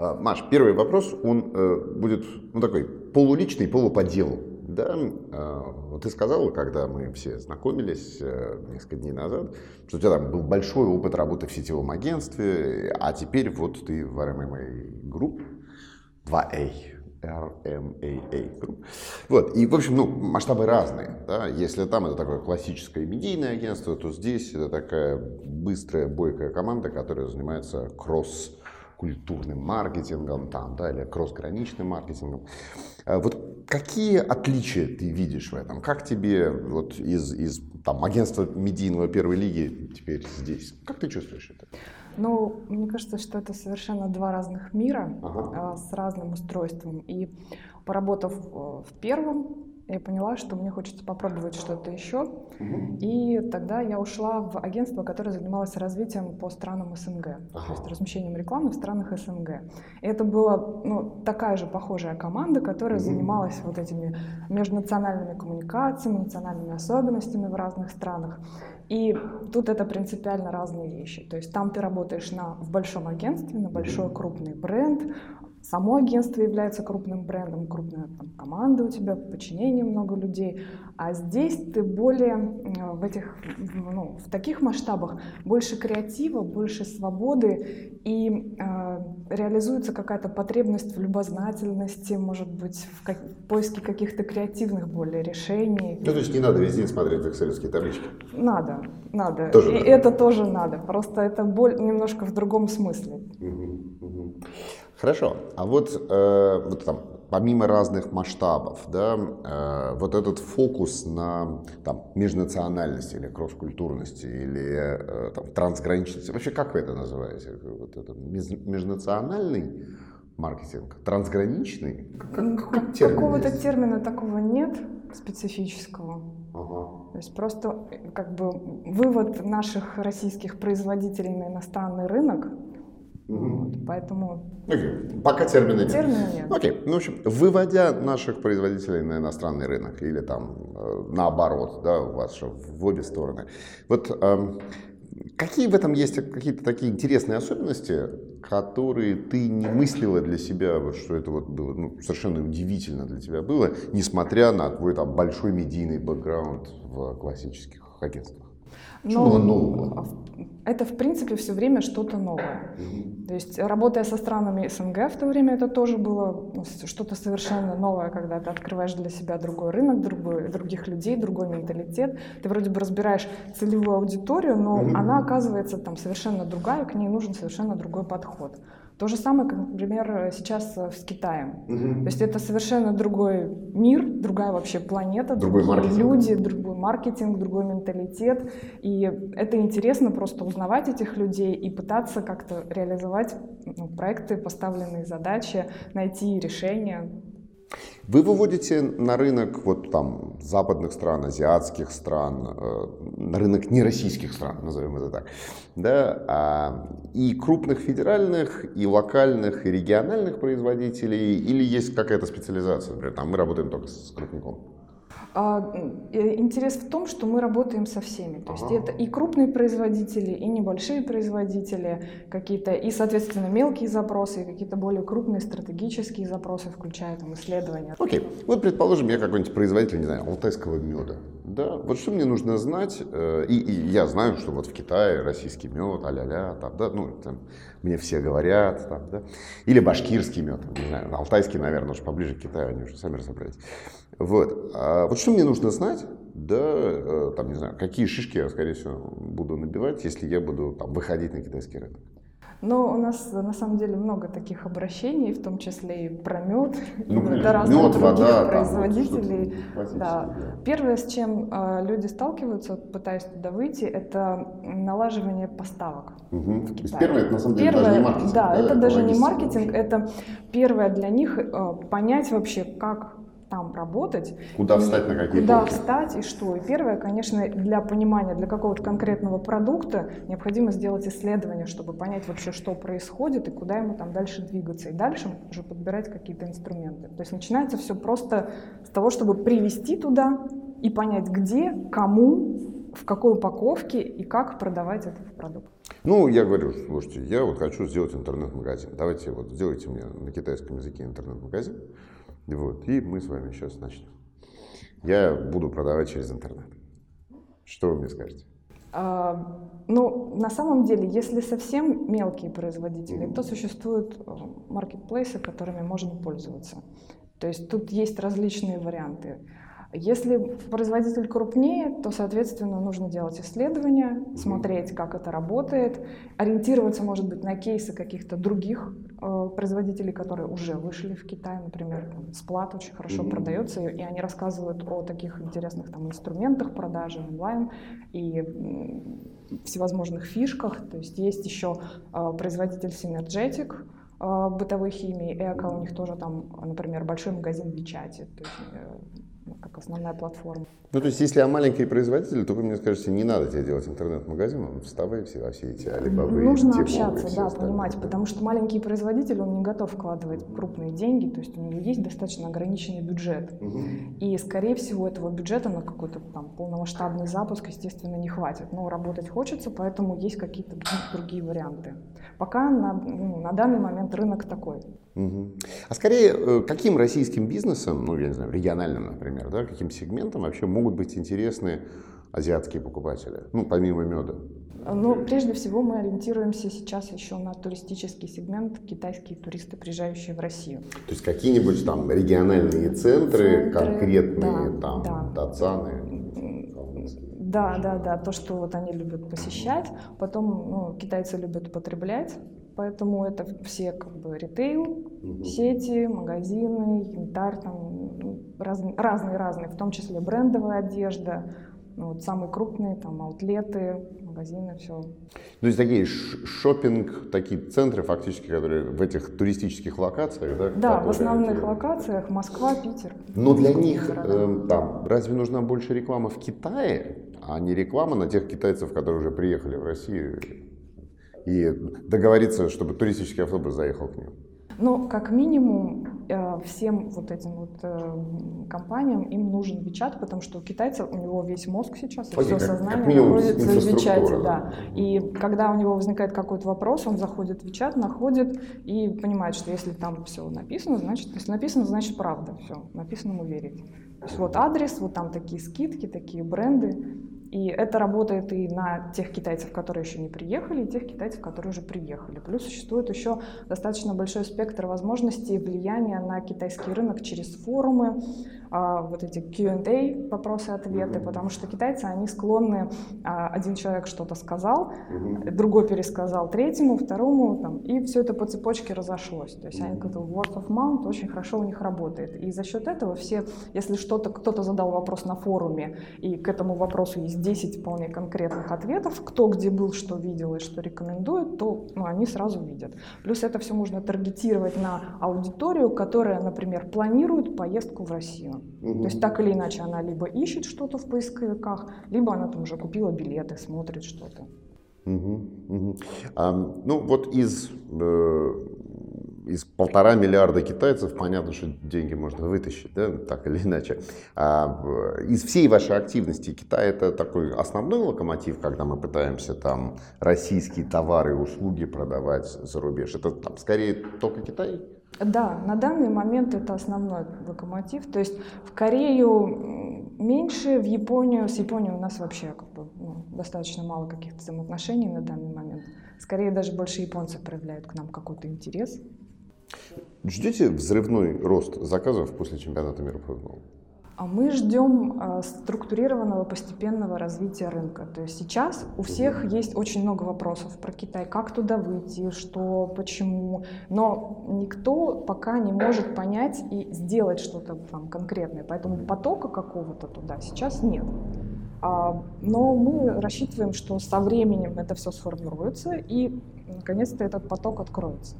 А, Маш, первый вопрос, он э, будет ну, такой полуличный, полупо делу. Да, э, ты сказала, когда мы все знакомились э, несколько дней назад, что у тебя там был большой опыт работы в сетевом агентстве, а теперь вот ты в RMMA Group 2A. RMAA Group. Вот, и, в общем, ну, масштабы разные, да, если там это такое классическое медийное агентство, то здесь это такая быстрая, бойкая команда, которая занимается кросс культурным маркетингом там, да, или кросс-граничным маркетингом. А вот какие отличия ты видишь в этом? Как тебе вот из, из там, агентства медийного первой лиги теперь здесь? Как ты чувствуешь это? Ну, мне кажется, что это совершенно два разных мира ага. с разным устройством. И поработав э, в первом, я поняла, что мне хочется попробовать что-то еще. Угу. И тогда я ушла в агентство, которое занималось развитием по странам СНГ, ага. то есть размещением рекламы в странах СНГ. И это была ну, такая же похожая команда, которая угу. занималась вот этими межнациональными коммуникациями, национальными особенностями в разных странах. И тут это принципиально разные вещи. То есть там ты работаешь на, в большом агентстве, на большой крупный бренд, само агентство является крупным брендом, крупная там, команда у тебя, подчинение много людей, а здесь ты более в этих, ну, в таких масштабах больше креатива, больше свободы и э, реализуется какая-то потребность в любознательности, может быть, в, как, в поиске каких-то креативных более решений. Ну, то есть не надо везде смотреть excel таблички? Надо, надо. Тоже и надо. это тоже надо, просто это боль немножко в другом смысле. Угу. Хорошо. А вот, э, вот там, помимо разных масштабов, да, э, вот этот фокус на там, межнациональности или кросс-культурности или э, там, трансграничности, вообще как вы это называете? Вот это межнациональный маркетинг, трансграничный? Как, как термин Какого-то есть? термина такого нет специфического. Ага. То есть просто как бы вывод наших российских производителей на иностранный рынок вот, поэтому... Okay. Пока термина нет. Термина нет. Окей. Okay. Ну, в общем, выводя наших производителей на иностранный рынок или там э, наоборот, да, у вас же в обе стороны. Вот э, какие в этом есть какие-то такие интересные особенности, которые ты не мыслила для себя, что это вот было ну, совершенно удивительно для тебя было, несмотря на твой там большой медийный бэкграунд в классических агентствах? Что было нового? Это, в принципе, все время что-то новое. mm То есть, работая со странами СНГ в то время, это тоже было ну, что-то совершенно новое, когда ты открываешь для себя другой рынок, другой, других людей, другой менталитет. Ты вроде бы разбираешь целевую аудиторию, но mm она оказывается там совершенно другая, к ней нужен совершенно другой подход. То же самое, как, например, сейчас с Китаем. Угу. То есть это совершенно другой мир, другая вообще планета, другой другие люди, другой маркетинг, другой менталитет. И это интересно просто узнавать этих людей и пытаться как-то реализовать ну, проекты, поставленные задачи, найти решения. Вы выводите на рынок вот там западных стран, азиатских стран, э, на рынок нероссийских стран, назовем это так, да, а, и крупных федеральных, и локальных, и региональных производителей, или есть какая-то специализация, например, там мы работаем только с крупником? А, интерес в том, что мы работаем со всеми. То ага. есть это и крупные производители, и небольшие производители, какие-то, и, соответственно, мелкие запросы, и какие-то более крупные стратегические запросы, включая там исследования. Окей. Вот, предположим, я какой-нибудь производитель, не знаю, алтайского меда. Да, вот что мне нужно знать, э, и, и я знаю, что вот в Китае российский мед, а-ля-ля, там, да, ну, там, мне все говорят, там, да, или башкирский мед, не знаю, алтайский, наверное, уж поближе к Китаю, они уже сами разобрались. Вот. А вот что мне нужно знать, да, э, там, не знаю, какие шишки я, скорее всего, буду набивать, если я буду там выходить на китайский рынок? Но у нас на самом деле много таких обращений, в том числе и про мед, ну, и до разных мед, других вода, производителей. Там, да. да. Первое, с чем э, люди сталкиваются, пытаясь туда выйти, это налаживание поставок. Угу. В есть первое, это на самом деле первое, даже не маркетинг. Да, да это, это даже не маркетинг, это первое для них э, понять вообще, как там работать. Куда встать, на какие Куда полки? встать и что. И первое, конечно, для понимания, для какого-то конкретного продукта необходимо сделать исследование, чтобы понять вообще, что происходит и куда ему там дальше двигаться. И дальше уже подбирать какие-то инструменты. То есть начинается все просто с того, чтобы привести туда и понять, где, кому, в какой упаковке и как продавать этот продукт. Ну, я говорю, слушайте, я вот хочу сделать интернет-магазин. Давайте вот сделайте мне на китайском языке интернет-магазин. Вот, и мы с вами сейчас начнем. Я буду продавать через интернет. Что вы мне скажете? А, ну, на самом деле, если совсем мелкие производители, то существуют э, маркетплейсы, которыми можно пользоваться. То есть тут есть различные варианты. Если производитель крупнее, то, соответственно, нужно делать исследования, смотреть, как это работает, ориентироваться, может быть, на кейсы каких-то других э, производителей, которые уже вышли в Китай, например, Сплат очень хорошо mm-hmm. продается, и они рассказывают о таких интересных там инструментах продажи онлайн и всевозможных фишках. То есть есть еще э, производитель Synergetic, э, бытовой химии, Эко, у них тоже там, например, большой магазин Вичате. То есть, э, как основная платформа. Ну, то есть, если я маленький производитель, то вы мне скажете, не надо тебе делать интернет-магазин, вставай все, все эти алибабы. Нужно общаться, да, понимать, потому что маленький производитель, он не готов вкладывать крупные деньги, то есть у него есть достаточно ограниченный бюджет. Угу. И, скорее всего, этого бюджета на какой-то там полномасштабный запуск, естественно, не хватит. Но работать хочется, поэтому есть какие-то другие варианты. Пока на, ну, на данный момент рынок такой. Угу. А скорее, э, каким российским бизнесом, ну, я не знаю, региональным, например, да, каким сегментом вообще могут быть интересны азиатские покупатели, ну, помимо меда? Ну, прежде всего мы ориентируемся сейчас еще на туристический сегмент, китайские туристы, приезжающие в Россию. То есть какие-нибудь там региональные центры, центры конкретные да, там, да. Дацаны? Да, да, да, то, что вот они любят посещать, потом ну, китайцы любят потреблять, Поэтому это все как бы ритейл, угу. сети, магазины, янтарь, там разные-разные, в том числе брендовая одежда, ну, вот самые крупные там аутлеты, магазины, все. То есть такие шопинг, такие центры фактически, которые в этих туристических локациях, да? Да, в основных это... локациях Москва, Питер. Но для них э, там разве нужна больше реклама в Китае, а не реклама на тех китайцев, которые уже приехали в Россию? и договориться, чтобы туристический автобус заехал к ним? Ну, как минимум, всем вот этим вот э, компаниям им нужен Вичат, потому что у китайцев, у него весь мозг сейчас, и все как, сознание как находится в Вичате. Да. И когда у него возникает какой-то вопрос, он заходит в Вичат, находит и понимает, что если там все написано, значит, если написано, значит правда, все, написанному верить. То есть вот адрес, вот там такие скидки, такие бренды, и это работает и на тех китайцев, которые еще не приехали, и тех китайцев, которые уже приехали. Плюс существует еще достаточно большой спектр возможностей влияния на китайский рынок через форумы, а, вот эти Q&A, вопросы-ответы, mm-hmm. потому что китайцы, они склонны, а, один человек что-то сказал, mm-hmm. другой пересказал третьему, второму, там, и все это по цепочке разошлось. То есть mm-hmm. они как word of mouth очень хорошо у них работает. И за счет этого все, если что-то, кто-то задал вопрос на форуме, и к этому вопросу есть 10 вполне конкретных ответов, кто где был, что видел и что рекомендует, то ну, они сразу видят. Плюс это все можно таргетировать на аудиторию, которая, например, планирует поездку в Россию. Угу. То есть так или иначе она либо ищет что-то в поисковиках, либо она там уже купила билеты, смотрит что-то. Угу, угу. А, ну вот из, э, из полтора миллиарда китайцев понятно, что деньги можно вытащить, да, так или иначе. А, из всей вашей активности Китай это такой основной локомотив, когда мы пытаемся там российские товары и услуги продавать за рубеж. Это там скорее только Китай? Да, на данный момент это основной локомотив. То есть в Корею меньше, в Японию, с Японией у нас вообще как бы, ну, достаточно мало каких-то взаимоотношений на данный момент. Скорее даже больше японцы проявляют к нам какой-то интерес. Ждете взрывной рост заказов после чемпионата мира по футболу? А мы ждем а, структурированного постепенного развития рынка. То есть сейчас у всех есть очень много вопросов про Китай, как туда выйти, что, почему, но никто пока не может понять и сделать что-то там конкретное. Поэтому потока какого-то туда сейчас нет. А, но мы рассчитываем, что со временем это все сформируется и наконец-то этот поток откроется.